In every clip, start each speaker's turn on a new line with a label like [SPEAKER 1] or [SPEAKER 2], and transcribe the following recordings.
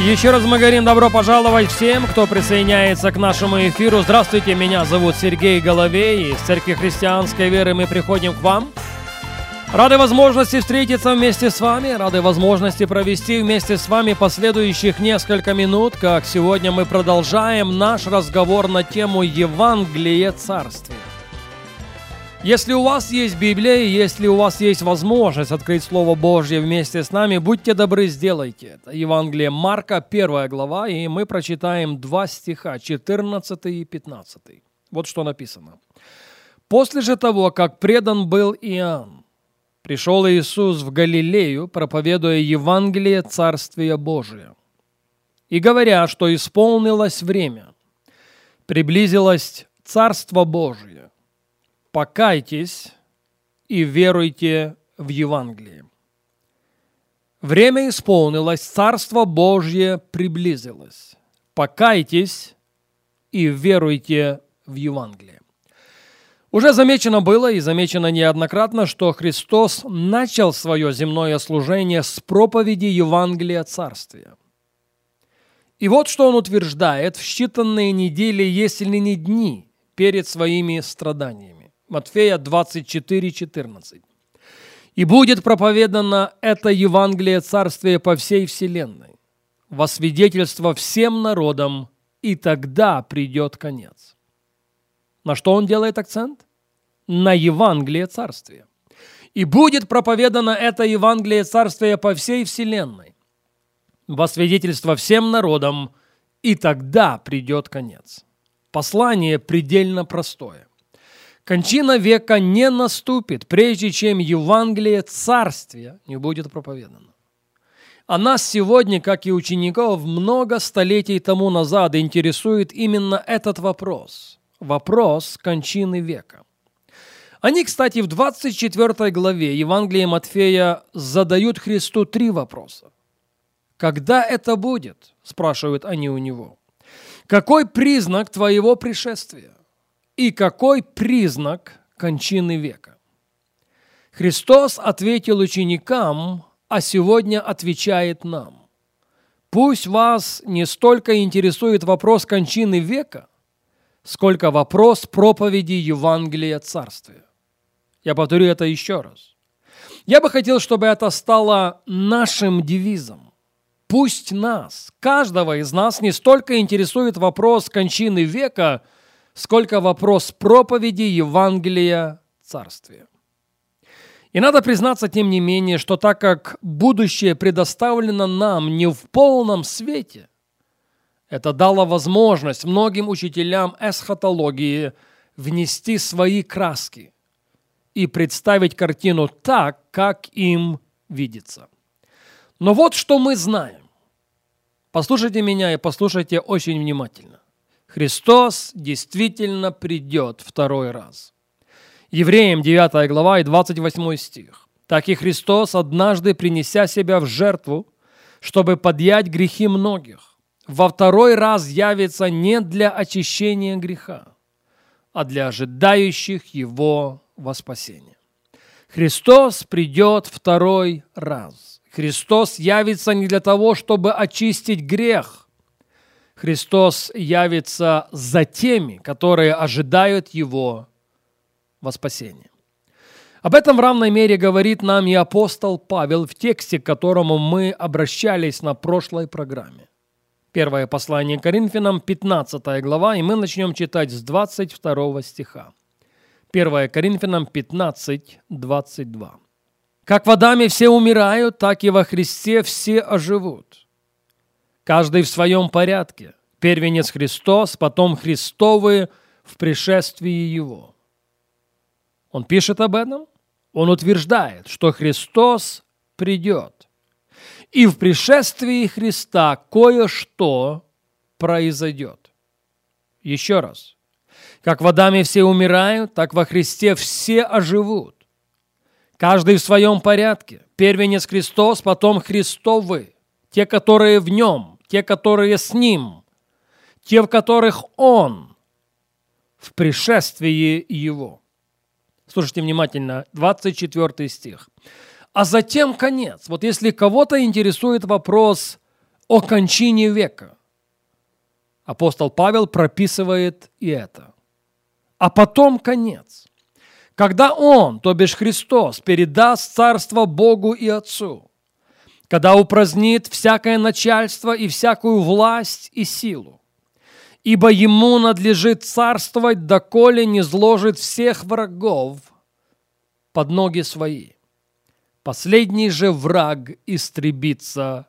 [SPEAKER 1] Еще раз мы говорим добро пожаловать всем, кто присоединяется к нашему эфиру. Здравствуйте, меня зовут Сергей Головей. Из Церкви Христианской Веры мы приходим к вам. Рады возможности встретиться вместе с вами, рады возможности провести вместе с вами последующих несколько минут, как сегодня мы продолжаем наш разговор на тему Евангелие Царствия. Если у вас есть Библия, если у вас есть возможность открыть Слово Божье вместе с нами, будьте добры, сделайте это. Евангелие Марка, 1 глава, и мы прочитаем два стиха, 14 и 15. Вот что написано. «После же того, как предан был Иоанн, пришел Иисус в Галилею, проповедуя Евангелие Царствия Божия, и говоря, что исполнилось время, приблизилось Царство Божие, покайтесь и веруйте в Евангелие. Время исполнилось, Царство Божье приблизилось. Покайтесь и веруйте в Евангелие. Уже замечено было и замечено неоднократно, что Христос начал свое земное служение с проповеди Евангелия Царствия. И вот что он утверждает в считанные недели, если не дни, перед своими страданиями. Матфея 24, 14. «И будет проповедано это Евангелие Царствия по всей вселенной, во свидетельство всем народам, и тогда придет конец». На что он делает акцент? На Евангелие Царствия. «И будет проповедано это Евангелие Царствия по всей вселенной, во свидетельство всем народам, и тогда придет конец». Послание предельно простое. Кончина века не наступит, прежде чем Евангелие Царствия не будет проповедано. А нас сегодня, как и учеников, много столетий тому назад интересует именно этот вопрос. Вопрос кончины века. Они, кстати, в 24 главе Евангелия Матфея задают Христу три вопроса. «Когда это будет?» – спрашивают они у него. «Какой признак твоего пришествия?» И какой признак кончины века? Христос ответил ученикам, а сегодня отвечает нам. Пусть вас не столько интересует вопрос кончины века, сколько вопрос проповеди Евангелия Царствия. Я повторю это еще раз. Я бы хотел, чтобы это стало нашим девизом. Пусть нас, каждого из нас, не столько интересует вопрос кончины века – сколько вопрос проповеди Евангелия Царствия. И надо признаться, тем не менее, что так как будущее предоставлено нам не в полном свете, это дало возможность многим учителям эсхатологии внести свои краски и представить картину так, как им видится. Но вот что мы знаем. Послушайте меня и послушайте очень внимательно. Христос действительно придет второй раз. Евреям 9 глава и 28 стих. Так и Христос, однажды принеся себя в жертву, чтобы подъять грехи многих, во второй раз явится не для очищения греха, а для ожидающих Его во спасение. Христос придет второй раз. Христос явится не для того, чтобы очистить грех, Христос явится за теми, которые ожидают Его во спасение. Об этом в равной мере говорит нам и апостол Павел в тексте, к которому мы обращались на прошлой программе. Первое послание Коринфянам, 15 глава, и мы начнем читать с 22 стиха. 1 Коринфянам 15, 22. «Как в Адаме все умирают, так и во Христе все оживут каждый в своем порядке. Первенец Христос, потом Христовы в пришествии Его. Он пишет об этом, он утверждает, что Христос придет. И в пришествии Христа кое-что произойдет. Еще раз. Как в Адаме все умирают, так во Христе все оживут. Каждый в своем порядке. Первенец Христос, потом Христовы. Те, которые в Нем, те, которые с Ним, те, в которых Он в пришествии Его. Слушайте внимательно, 24 стих. А затем конец. Вот если кого-то интересует вопрос о кончине века, апостол Павел прописывает и это. А потом конец. Когда Он, то бишь Христос, передаст царство Богу и Отцу, когда упразднит всякое начальство и всякую власть и силу, ибо Ему надлежит царствовать, доколе не зложит всех врагов под ноги свои. Последний же враг истребится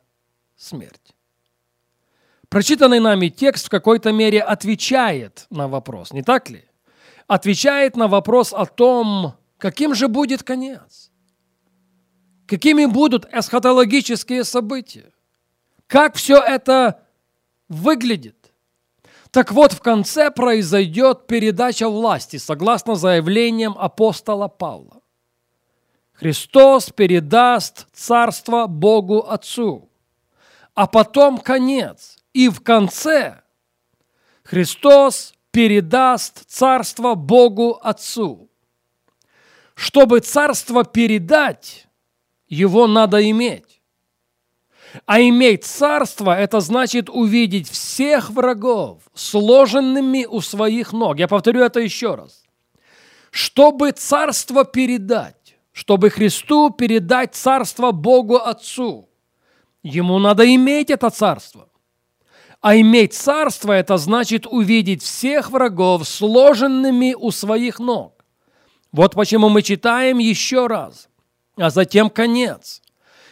[SPEAKER 1] смерть. Прочитанный нами текст в какой-то мере отвечает на вопрос, не так ли? Отвечает на вопрос о том, каким же будет конец. Какими будут эсхатологические события. Как все это выглядит. Так вот, в конце произойдет передача власти, согласно заявлениям апостола Павла. Христос передаст царство Богу Отцу, а потом конец. И в конце Христос передаст царство Богу Отцу. Чтобы царство передать, его надо иметь. А иметь царство – это значит увидеть всех врагов, сложенными у своих ног. Я повторю это еще раз. Чтобы царство передать, чтобы Христу передать царство Богу Отцу, ему надо иметь это царство. А иметь царство – это значит увидеть всех врагов, сложенными у своих ног. Вот почему мы читаем еще раз, а затем конец,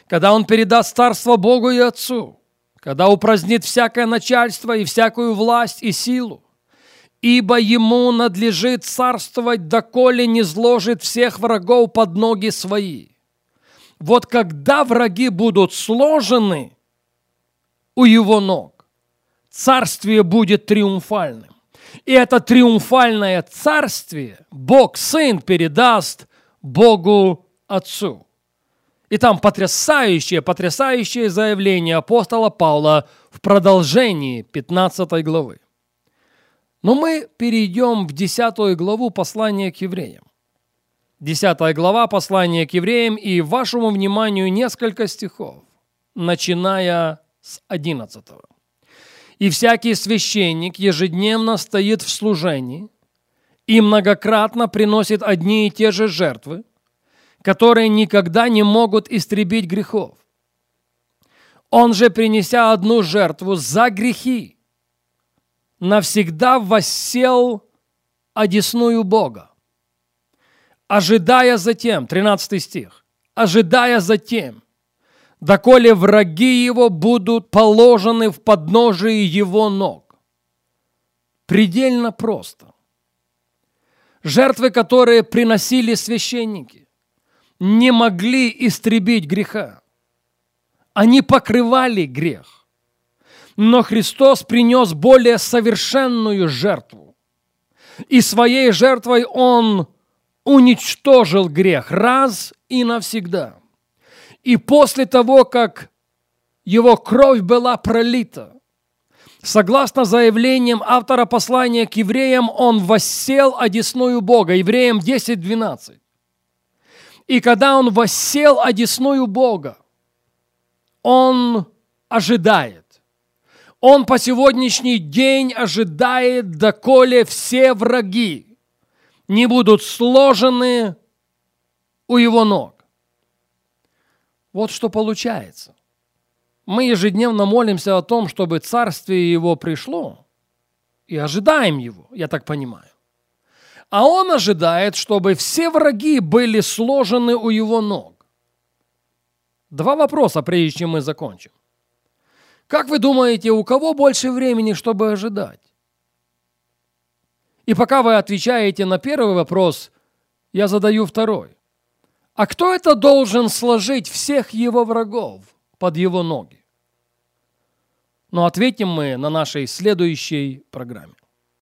[SPEAKER 1] когда Он передаст царство Богу и Отцу, когда упразднит всякое начальство и всякую власть и силу, ибо ему надлежит царствовать, доколе не сложит всех врагов под ноги свои. Вот когда враги будут сложены у его ног, царствие будет триумфальным. И это триумфальное царствие Бог Сын передаст Богу Отцу. И там потрясающее, потрясающее заявление апостола Павла в продолжении 15 главы. Но мы перейдем в 10 главу послания к евреям. 10 глава послания к евреям и вашему вниманию несколько стихов, начиная с 11. «И всякий священник ежедневно стоит в служении и многократно приносит одни и те же жертвы, которые никогда не могут истребить грехов. Он же, принеся одну жертву за грехи, навсегда воссел одесную Бога, ожидая затем, 13 стих, ожидая затем, доколе враги его будут положены в подножие его ног. Предельно просто. Жертвы, которые приносили священники, не могли истребить греха. Они покрывали грех но Христос принес более совершенную жертву. И своей жертвой Он уничтожил грех раз и навсегда. И после того, как Его кровь была пролита, согласно заявлениям автора послания к евреям, Он воссел одесную Бога, евреям 10.12. И когда Он воссел одесную Бога, Он ожидает он по сегодняшний день ожидает, доколе все враги не будут сложены у его ног. Вот что получается. Мы ежедневно молимся о том, чтобы царствие его пришло, и ожидаем его, я так понимаю. А он ожидает, чтобы все враги были сложены у его ног. Два вопроса, прежде чем мы закончим. Как вы думаете, у кого больше времени, чтобы ожидать? И пока вы отвечаете на первый вопрос, я задаю второй. А кто это должен сложить всех его врагов под его ноги? Но ответим мы на нашей следующей программе.